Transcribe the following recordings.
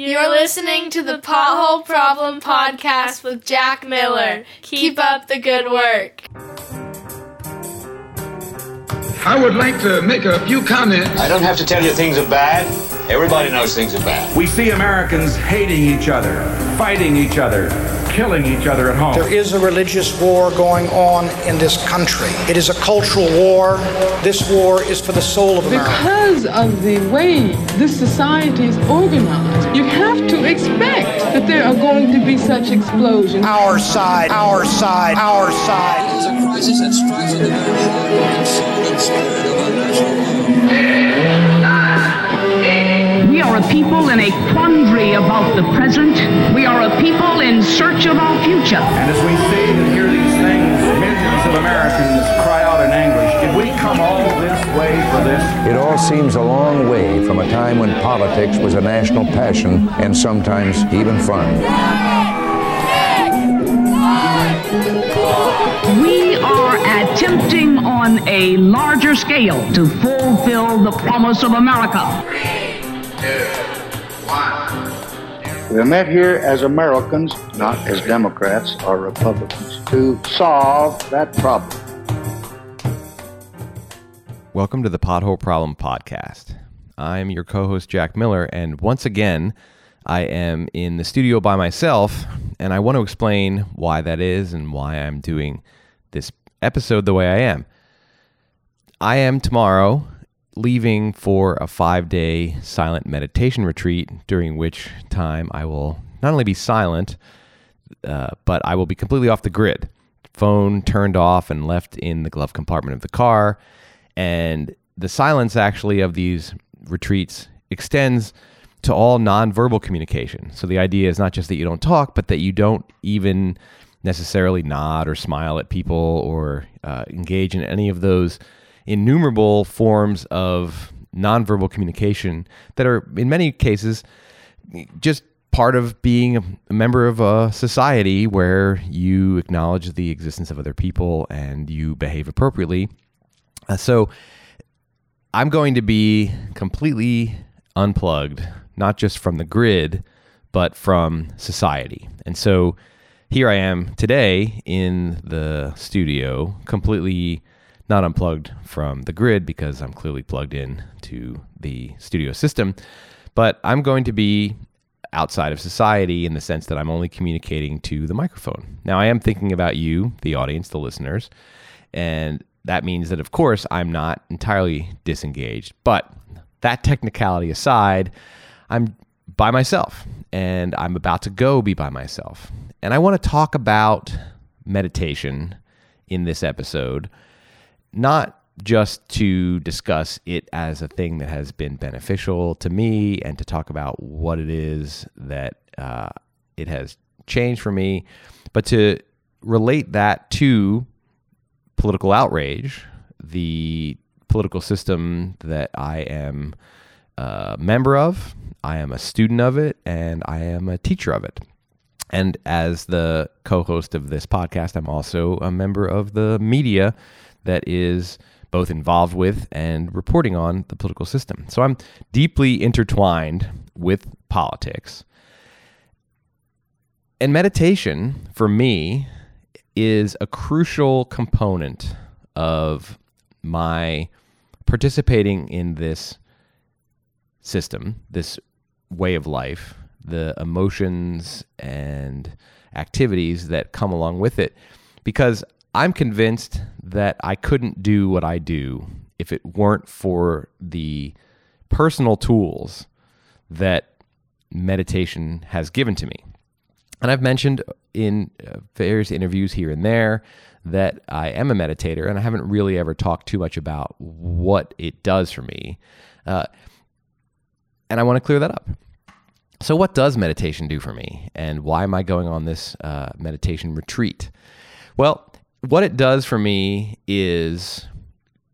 You're listening to the Pothole Problem Podcast with Jack Miller. Keep up the good work. I would like to make a few comments. I don't have to tell you things are bad. Everybody knows things are bad. We see Americans hating each other, fighting each other, killing each other at home. There is a religious war going on in this country. It is a cultural war. This war is for the soul of America. Because of the way this society is organized, you have to expect that there are going to be such explosions. Our side, our side, our side. It is a crisis that strikes at the very heart and soul and spirit people in a quandary about the present. We are a people in search of our future. And as we see and hear these things, millions of Americans cry out in anguish, did we come all this way for this? It all seems a long way from a time when politics was a national passion and sometimes even fun. We are attempting on a larger scale to fulfill the promise of America. We are met here as Americans, not as Democrats or Republicans, to solve that problem. Welcome to the Pothole Problem Podcast. I'm your co host, Jack Miller, and once again, I am in the studio by myself, and I want to explain why that is and why I'm doing this episode the way I am. I am tomorrow leaving for a five day silent meditation retreat, during which time I will not only be silent, uh, but I will be completely off the grid. Phone turned off and left in the glove compartment of the car. And the silence actually of these retreats extends to all nonverbal communication. So the idea is not just that you don't talk, but that you don't even necessarily nod or smile at people or uh, engage in any of those innumerable forms of nonverbal communication that are, in many cases, just part of being a, member of a society where you acknowledge the existence of other people and you behave appropriately. Uh, so I'm going to be completely unplugged, not just from the grid, but from society. And so here I am today in the studio, completely not unplugged from the grid because I'm clearly plugged in to the studio system. But I'm going to be outside of society in the sense that I'm only communicating to the microphone. Now, I am thinking about you, the audience, the listeners, and that means that, of course, I'm not entirely disengaged. But that technicality aside, I'm by myself and I'm about to go be by myself. And I want to talk about meditation in this episode, not just to discuss it as a thing that has been beneficial to me and to talk about what it is that uh, it has changed for me, but to relate that to political outrage, the political system that I am a member of, I am a student of it, and I am a teacher of it. And as the co host of this podcast, I'm also a member of the media that is both involved with and reporting on the political system. So I'm deeply intertwined with politics. And meditation, for me, is a crucial component of my participating in this system, this way of life, the emotions and activities that come along with it, because I'm convinced that I couldn't do what I do if it weren't for the personal tools that meditation has given to me. And I've mentioned in uh, various interviews here and there that I am a meditator, and I haven't really ever talked too much about what it does for me. Uh, and I want to clear that up. So, what does meditation do for me, and why am I going on this uh, meditation retreat? Well, what it does for me is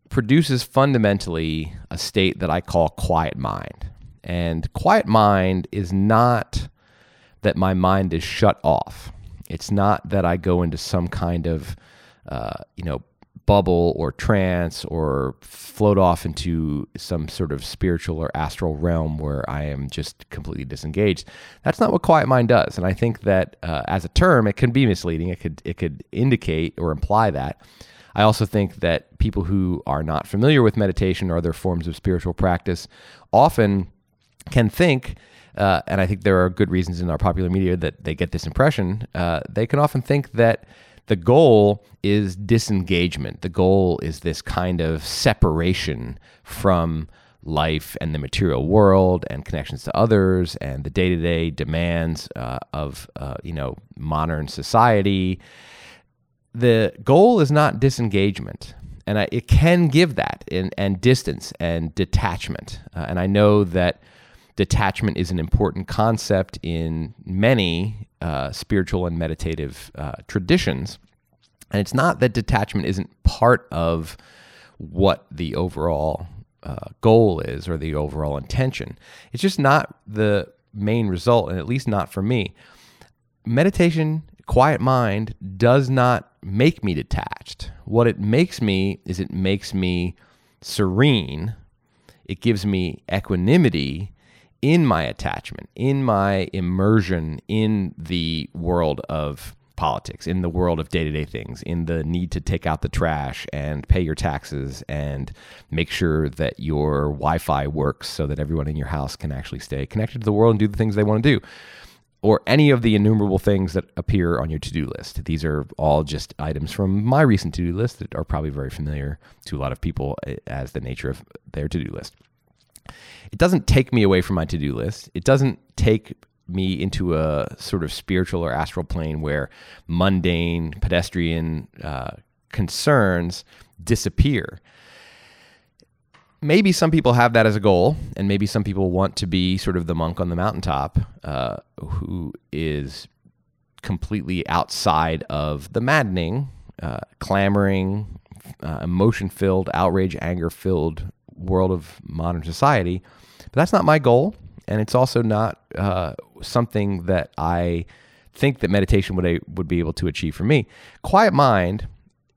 produces fundamentally a state that I call quiet mind. And quiet mind is not that my mind is shut off. It's not that I go into some kind of, uh, you know, bubble or trance or float off into some sort of spiritual or astral realm where I am just completely disengaged. That's not what quiet mind does, and I think that uh, as a term, it can be misleading. It could it could indicate or imply that. I also think that people who are not familiar with meditation or other forms of spiritual practice often can think. Uh, and I think there are good reasons in our popular media that they get this impression. Uh, they can often think that the goal is disengagement. The goal is this kind of separation from life and the material world and connections to others and the day-to-day demands uh, of uh, you know modern society. The goal is not disengagement, and I, it can give that in, and distance and detachment. Uh, and I know that detachment is an important concept in many uh, spiritual and meditative uh, traditions. And it's not that detachment isn't part of what the overall uh, goal is or the overall intention. It's just not the main result, and at least not for me. Meditation, quiet mind, does not make me detached. What it makes me is it makes me serene. It gives me equanimity in my attachment, in my immersion in the world of politics, in the world of day to day things, in the need to take out the trash and pay your taxes and make sure that your Wi Fi works so that everyone in your house can actually stay connected to the world and do the things they want to do. Or any of the innumerable things that appear on your to do list. These are all just items from my recent to do list that are probably very familiar to a lot of people eh, as the nature of their to do list. It doesn't take me away from my to do list. It doesn't take me into a sort of spiritual or astral plane where mundane, pedestrian uh, concerns disappear. Maybe some people have that as a goal, and maybe some people want to be sort of the monk on the mountaintop uh, who is completely outside of the maddening, uh, clamoring, uh, emotion filled, outrage, anger filled world of modern society. But that's not my goal. And it's also not uh, something that I think that meditation would, would be able to achieve for me. Quiet mind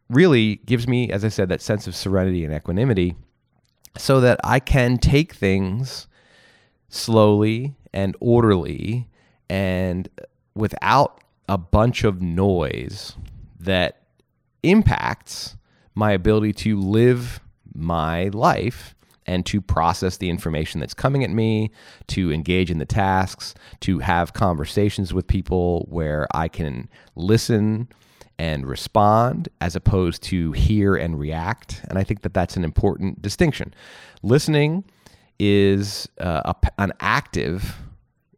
really gives me, as I said, that sense of serenity and equanimity so that I can take things slowly and orderly and without a bunch of noise that impacts my ability to live my life and to process the information that's coming at me, to engage in the tasks, to have conversations with people where I can listen and respond as opposed to hear and react. And I think that that's an important distinction. Listening is uh, a, an active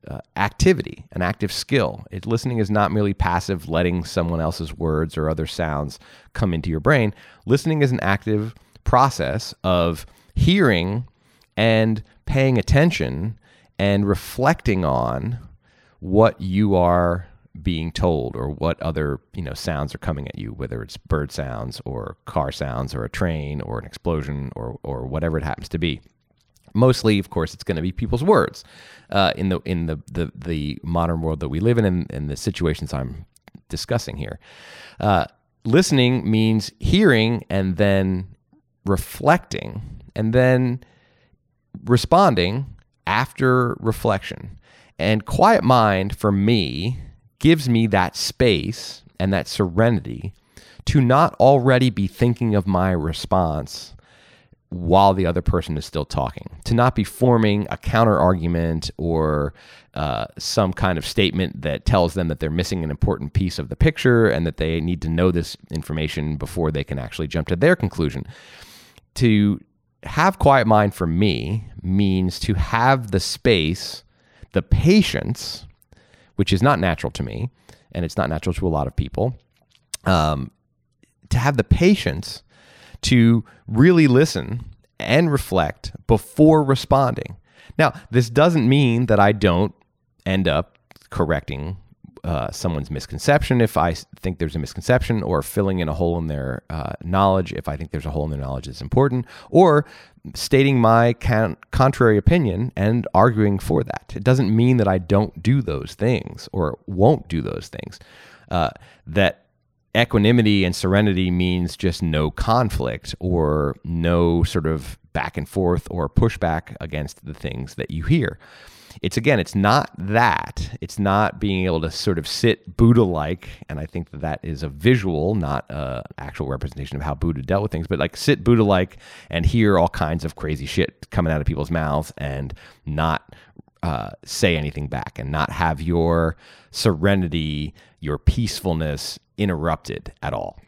uh, activity, an active skill. It, listening is not merely passive, letting someone else's words or other sounds come into your brain. Listening is an active process of hearing and paying attention and reflecting on what you are being told or what other you know sounds are coming at you whether it's bird sounds or car sounds or a train or an explosion or or whatever it happens to be. Mostly of course it's going to be people's words uh, in the in the, the the modern world that we live in and, and the situations i'm discussing here. Uh, listening means hearing and then reflecting and then responding after reflection. And quiet mind for me gives me that space and that serenity to not already be thinking of my response while the other person is still talking, to not be forming a counter argument or uh, some kind of statement that tells them that they're missing an important piece of the picture and that they need to know this information before they can actually jump to their conclusion to have quiet mind for me means to have the space, the patience, which is not natural to me, and it's not natural to a lot of people. Um, to have the patience to really listen and reflect before responding. Now, this doesn't mean that I don't end up correcting uh, someone's misconception if I think there's a misconception, or filling in a hole in their uh, knowledge if I think there's a hole in their knowledge that's important, or stating my contrary opinion and arguing for that. It doesn't mean that I don't do those things or won't do those things. Uh, that equanimity and serenity means just no conflict or no sort of back and forth or pushback against the things that you hear. It's again, it's not that. It's not being able to sort of sit Buddha like, and I think that that is a visual, not an actual representation of how Buddha dealt with things, but like sit Buddha like and hear all kinds of crazy shit coming out of people's mouths and not uh, say anything back and not have your serenity, your peacefulness interrupted at all.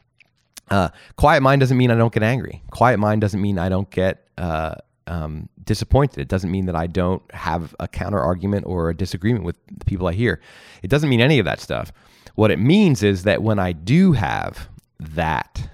Uh, quiet mind doesn't mean I don't get angry. Quiet mind doesn't mean I don't get uh, um, disappointed. It doesn't mean that I don't have a counter argument or a disagreement with the people I hear. It doesn't mean any of that stuff. What it means is that when I do have that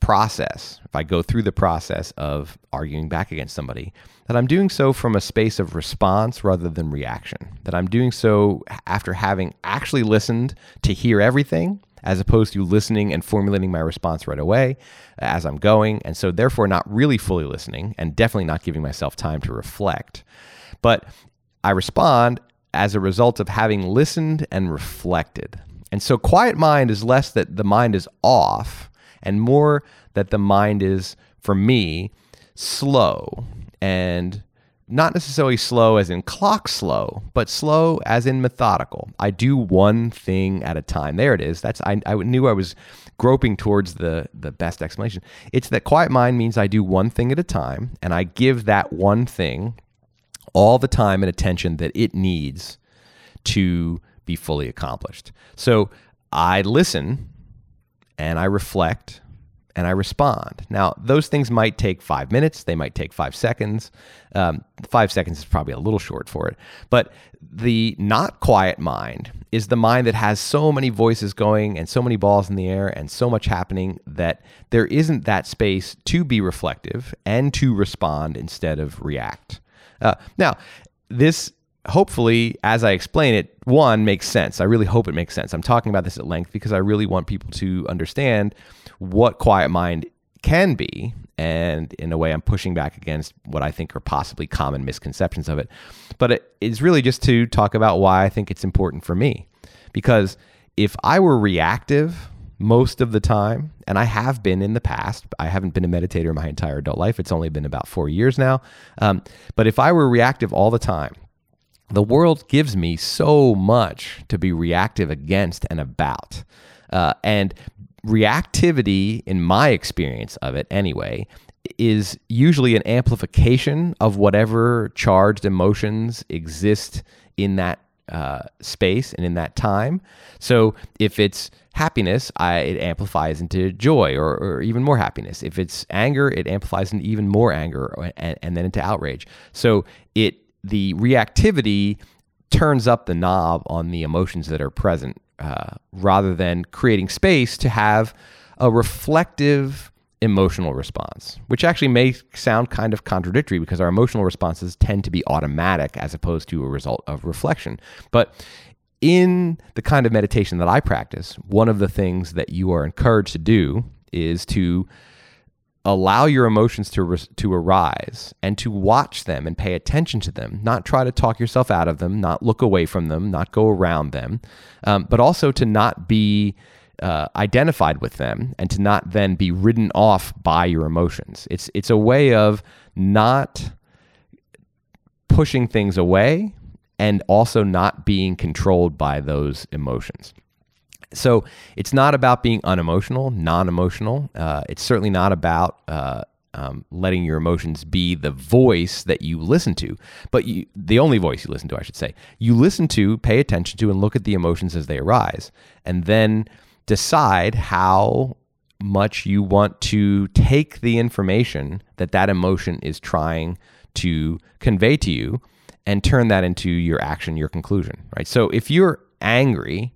process, if I go through the process of arguing back against somebody, that I'm doing so from a space of response rather than reaction. That I'm doing so after having actually listened to hear everything as opposed to listening and formulating my response right away uh, as I'm going. And so, therefore, not really fully listening and definitely not giving myself time to reflect. But I respond as a result of having listened and reflected. And so, quiet mind is less that the mind is off and more that the mind is, for me, slow and not necessarily slow as in clock slow, but slow as in methodical. I do one thing at a time. There it is. That's I, I knew I was groping towards the the best explanation. It's that quiet mind means I do one thing at a time and I give that one thing all the time and attention that it needs to be fully accomplished. So I listen and I reflect and I respond. Now, those things might take five minutes, they might take five seconds. Um, five seconds is probably a little short for it. But the not quiet mind is the mind that has so many voices going and so many balls in the air and so much happening that there isn't that space to be reflective and to respond instead of react. Uh, now, this hopefully, as I explain it, one makes sense. I really hope it makes sense. I'm talking about this at length because I really want people to understand what quiet mind can be. And in a way, I'm pushing back against what I think are possibly common misconceptions of it. But it is really just to talk about why I think it's important for me. Because if I were reactive most of the time, and I have been in the past, I haven't been a meditator my entire adult life. It's only been about four years now. Um, but if I were reactive all the time, the world gives me so much to be reactive against and about. Uh, and reactivity, in my experience of it anyway, is usually an amplification of whatever charged emotions exist in that uh, space and in that time. So if it's happiness, I, it amplifies into joy or, or, even more happiness. If it's anger, it amplifies into even more anger and, and then into outrage. So it the reactivity turns up the knob on the emotions that are present uh, rather than creating space to have a reflective emotional response, which actually may sound kind of contradictory because our emotional responses tend to be automatic as opposed to a result of reflection. But in the kind of meditation that I practice, one of the things that you are encouraged to do is to allow your emotions to to arise and to watch them and pay attention to them not try to talk yourself out of them not look away from them not go around them um, but also to not be uh, identified with them and to not then be ridden off by your emotions. It's it's a way of not pushing things away and also not being controlled by those emotions so it's not about being unemotional, non emotional. Uh, it's certainly not about uh, um, letting your emotions be the voice that you listen to, but you, the only voice you listen to, I should say. You listen to, pay attention to, and look at the emotions as they arise, and then decide how much you want to take the information that that emotion is trying to convey to you and turn that into your action, your conclusion, right? So if you're angry,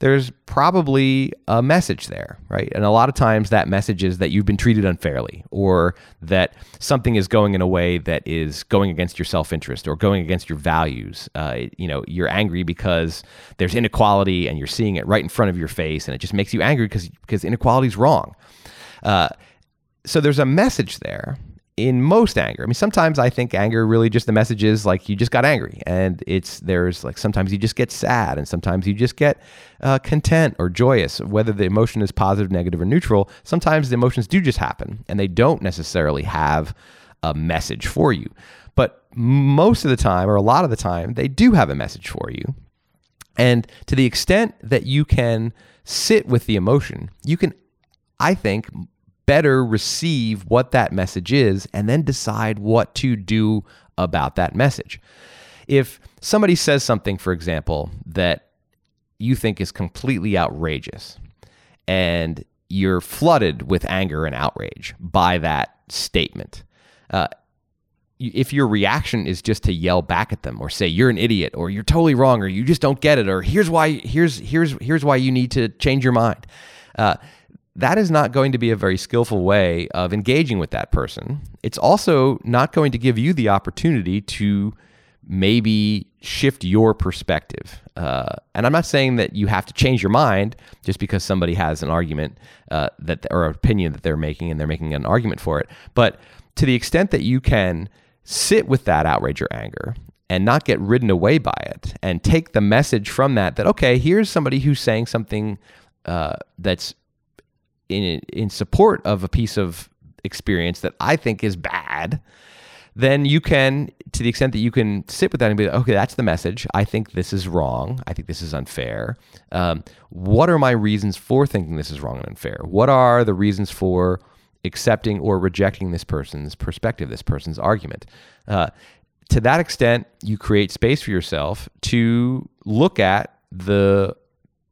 there's probably a message there, right? And a lot of times that message is that you've been treated unfairly or that something is going in a way that is going against your self interest or going against your values. Uh, you know, you're angry because there's inequality and you're seeing it right in front of your face and it just makes you angry because, inequality is wrong. Uh, so there's a message there. In most anger. I mean, sometimes I think anger really just the message is like you just got angry, and it's there's like sometimes you just get sad, and sometimes you just get uh, content or joyous. Whether the emotion is positive, negative, or neutral, sometimes the emotions do just happen, and they don't necessarily have a message for you. But most of the time, or a lot of the time, they do have a message for you. And to the extent that you can sit with the emotion, you can, I think, better receive what that message is and then decide what to do about that message. If somebody says something, for example, that you think is completely outrageous and you're flooded with anger and outrage by that statement, uh, if your reaction is just to yell back at them or say you're an idiot or you're totally wrong or you just don't get it or here's why here's here's here's why you need to change your mind uh, that is not going to be a very skillful way of engaging with that person. It's also not going to give you the opportunity to maybe shift your perspective. Uh, and I'm not saying that you have to change your mind just because somebody has an argument uh, that or opinion that they're making and they're making an argument for it. But to the extent that you can sit with that outrage or anger and not get ridden away by it and take the message from that that okay here's somebody who's saying something uh, that's in in support of a piece of experience that I think is bad, then you can, to the extent that you can sit with that and be like, okay, that's the message. I think this is wrong. I think this is unfair. Um, what are my reasons for thinking this is wrong and unfair? What are the reasons for accepting or rejecting this person's perspective, this person's argument? Uh, to that extent, you create space for yourself to look at the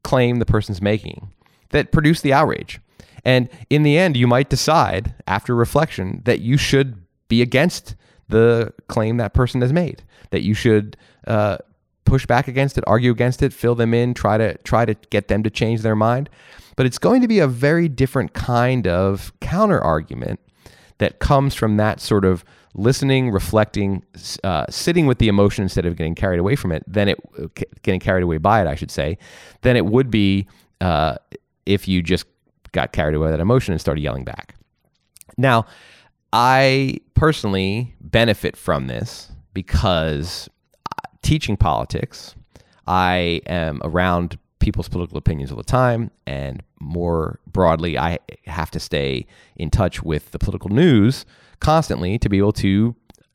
claim the person's making that produced the outrage. And in the end, you might decide after reflection that you should be against the claim that person has made, that you should uh, push back against it, argue against it, fill them in, try to try to get them to change their mind. But it's going to be a very different kind of counter argument that comes from that sort of listening, reflecting, uh, sitting with the emotion instead of getting carried away from it, than it getting carried away by it, I should say, than it would be uh, if you just got carried away with that emotion and started yelling back. Now, I personally benefit from this because uh, teaching politics, I am around people's political opinions all the time. And more broadly, I have to stay in touch with the political news constantly to be able to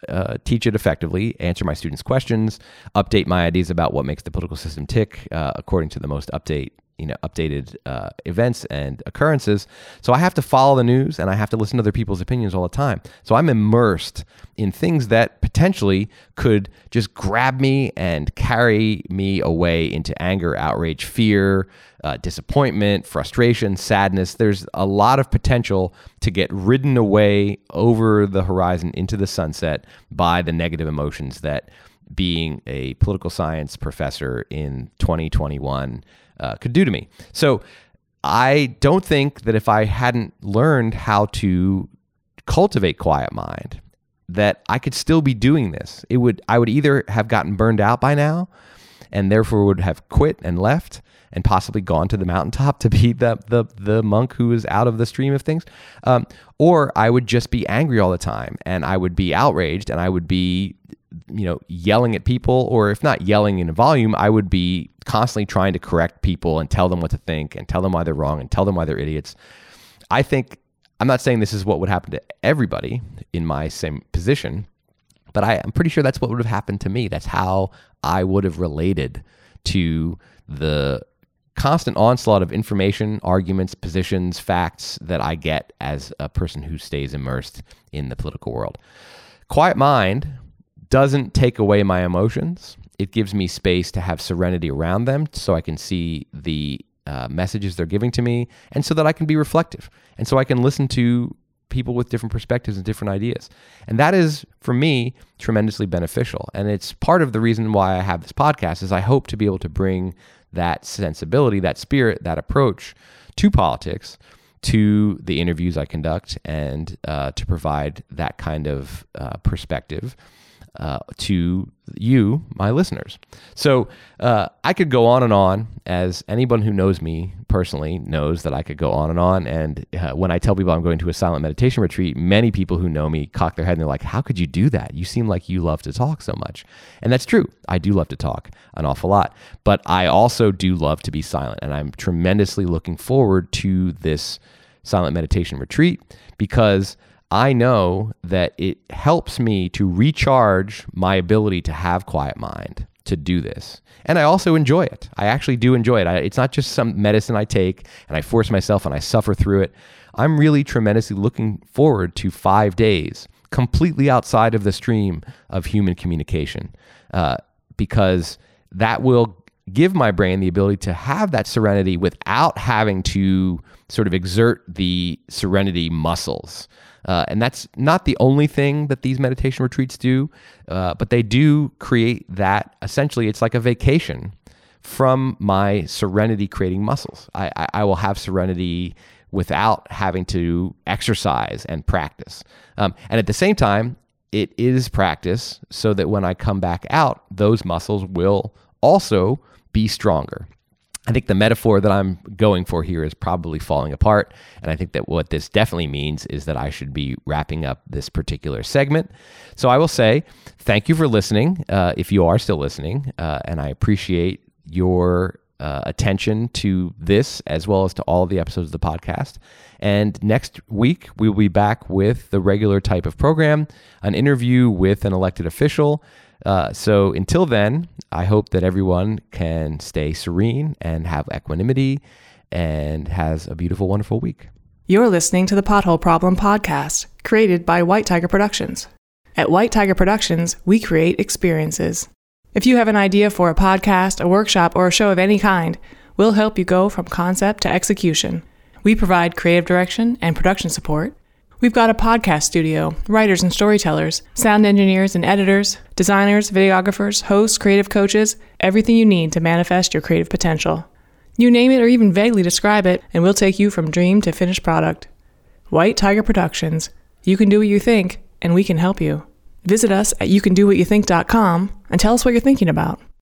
uh, teach it effectively, answer my students' questions, update my ideas about what makes the political system tick uh, according to the most update you know updated uh, events and occurrences. So I have to follow the news and I have to listen to other people's opinions all the time. So I'm immersed in things that potentially could just grab me and carry me away into anger, outrage, fear, uh, disappointment, frustration, sadness. There's a lot of potential to get ridden away over the horizon into the sunset by the negative emotions that being a political science professor in 2021 uh, could do to me. So I don't think that if I hadn't learned how to cultivate quiet mind, that I could still be doing this. It would I would either have gotten burned out by now, and therefore would have quit and left, and possibly gone to the mountaintop to be the the the monk who is out of the stream of things, um, or I would just be angry all the time, and I would be outraged, and I would be you know, yelling at people, or if not yelling in a volume, I would be constantly trying to correct people and tell them what to think and tell them why they're wrong and tell them why they're idiots. I think I'm not saying this is what would happen to everybody in my same position, but I, am pretty sure that's what would have happened to me. That's how I would have related to the constant onslaught of information, arguments, positions, facts that I get as a person who stays immersed in the political world. Quiet mind doesn't take away my emotions. It gives me space to have serenity around them so I can see the uh, messages they're giving to me and so that I can be reflective and so I can listen to people with different perspectives and different ideas. And that is for me tremendously beneficial. And it's part of the reason why I have this podcast is I hope to be able to bring that sensibility, that spirit, that approach to politics to the interviews I conduct and uh, to provide that kind of uh, perspective uh, to you, my listeners. So uh, I could go on and on, as anyone who knows me personally knows that I could go on and on. And uh, when I tell people I'm going to a silent meditation retreat, many people who know me cock their head and they're like, How could you do that? You seem like you love to talk so much. And that's true. I do love to talk an awful lot, but I also do love to be silent. And I'm tremendously looking forward to this silent meditation retreat because I know that it helps me to recharge my ability to have quiet mind to do this. And I also enjoy it. I actually do enjoy it. I, it's not just some medicine I take and I force myself and I suffer through it. I'm really tremendously looking forward to five days completely outside of the stream of human communication uh, because that will give my brain the ability to have that serenity without having to sort of exert the serenity muscles. Uh, and that's not the only thing that these meditation retreats do, uh, but they do create that essentially, it's like a vacation from my serenity creating muscles. I, I, I will have serenity without having to exercise and practice. Um, and at the same time, it is practice so that when I come back out, those muscles will also be stronger. I think the metaphor that I'm going for here is probably falling apart. And I think that what this definitely means is that I should be wrapping up this particular segment. So I will say thank you for listening, uh, if you are still listening. Uh, and I appreciate your uh, attention to this as well as to all the episodes of the podcast. And next week, we will be back with the regular type of program an interview with an elected official. Uh, so until then, I hope that everyone can stay serene and have equanimity and has a beautiful, wonderful week. You're listening to the Pothole Problem podcast, created by White Tiger Productions. At White Tiger Productions, we create experiences. If you have an idea for a podcast, a workshop, or a show of any kind, we'll help you go from concept to execution. We provide creative direction and production support. We've got a podcast studio, writers and storytellers, sound engineers and editors, designers, videographers, hosts, creative coaches, everything you need to manifest your creative potential. You name it or even vaguely describe it, and we'll take you from dream to finished product. White Tiger Productions. You can do what you think, and we can help you. Visit us at youcandowhatyouthink.com and tell us what you're thinking about.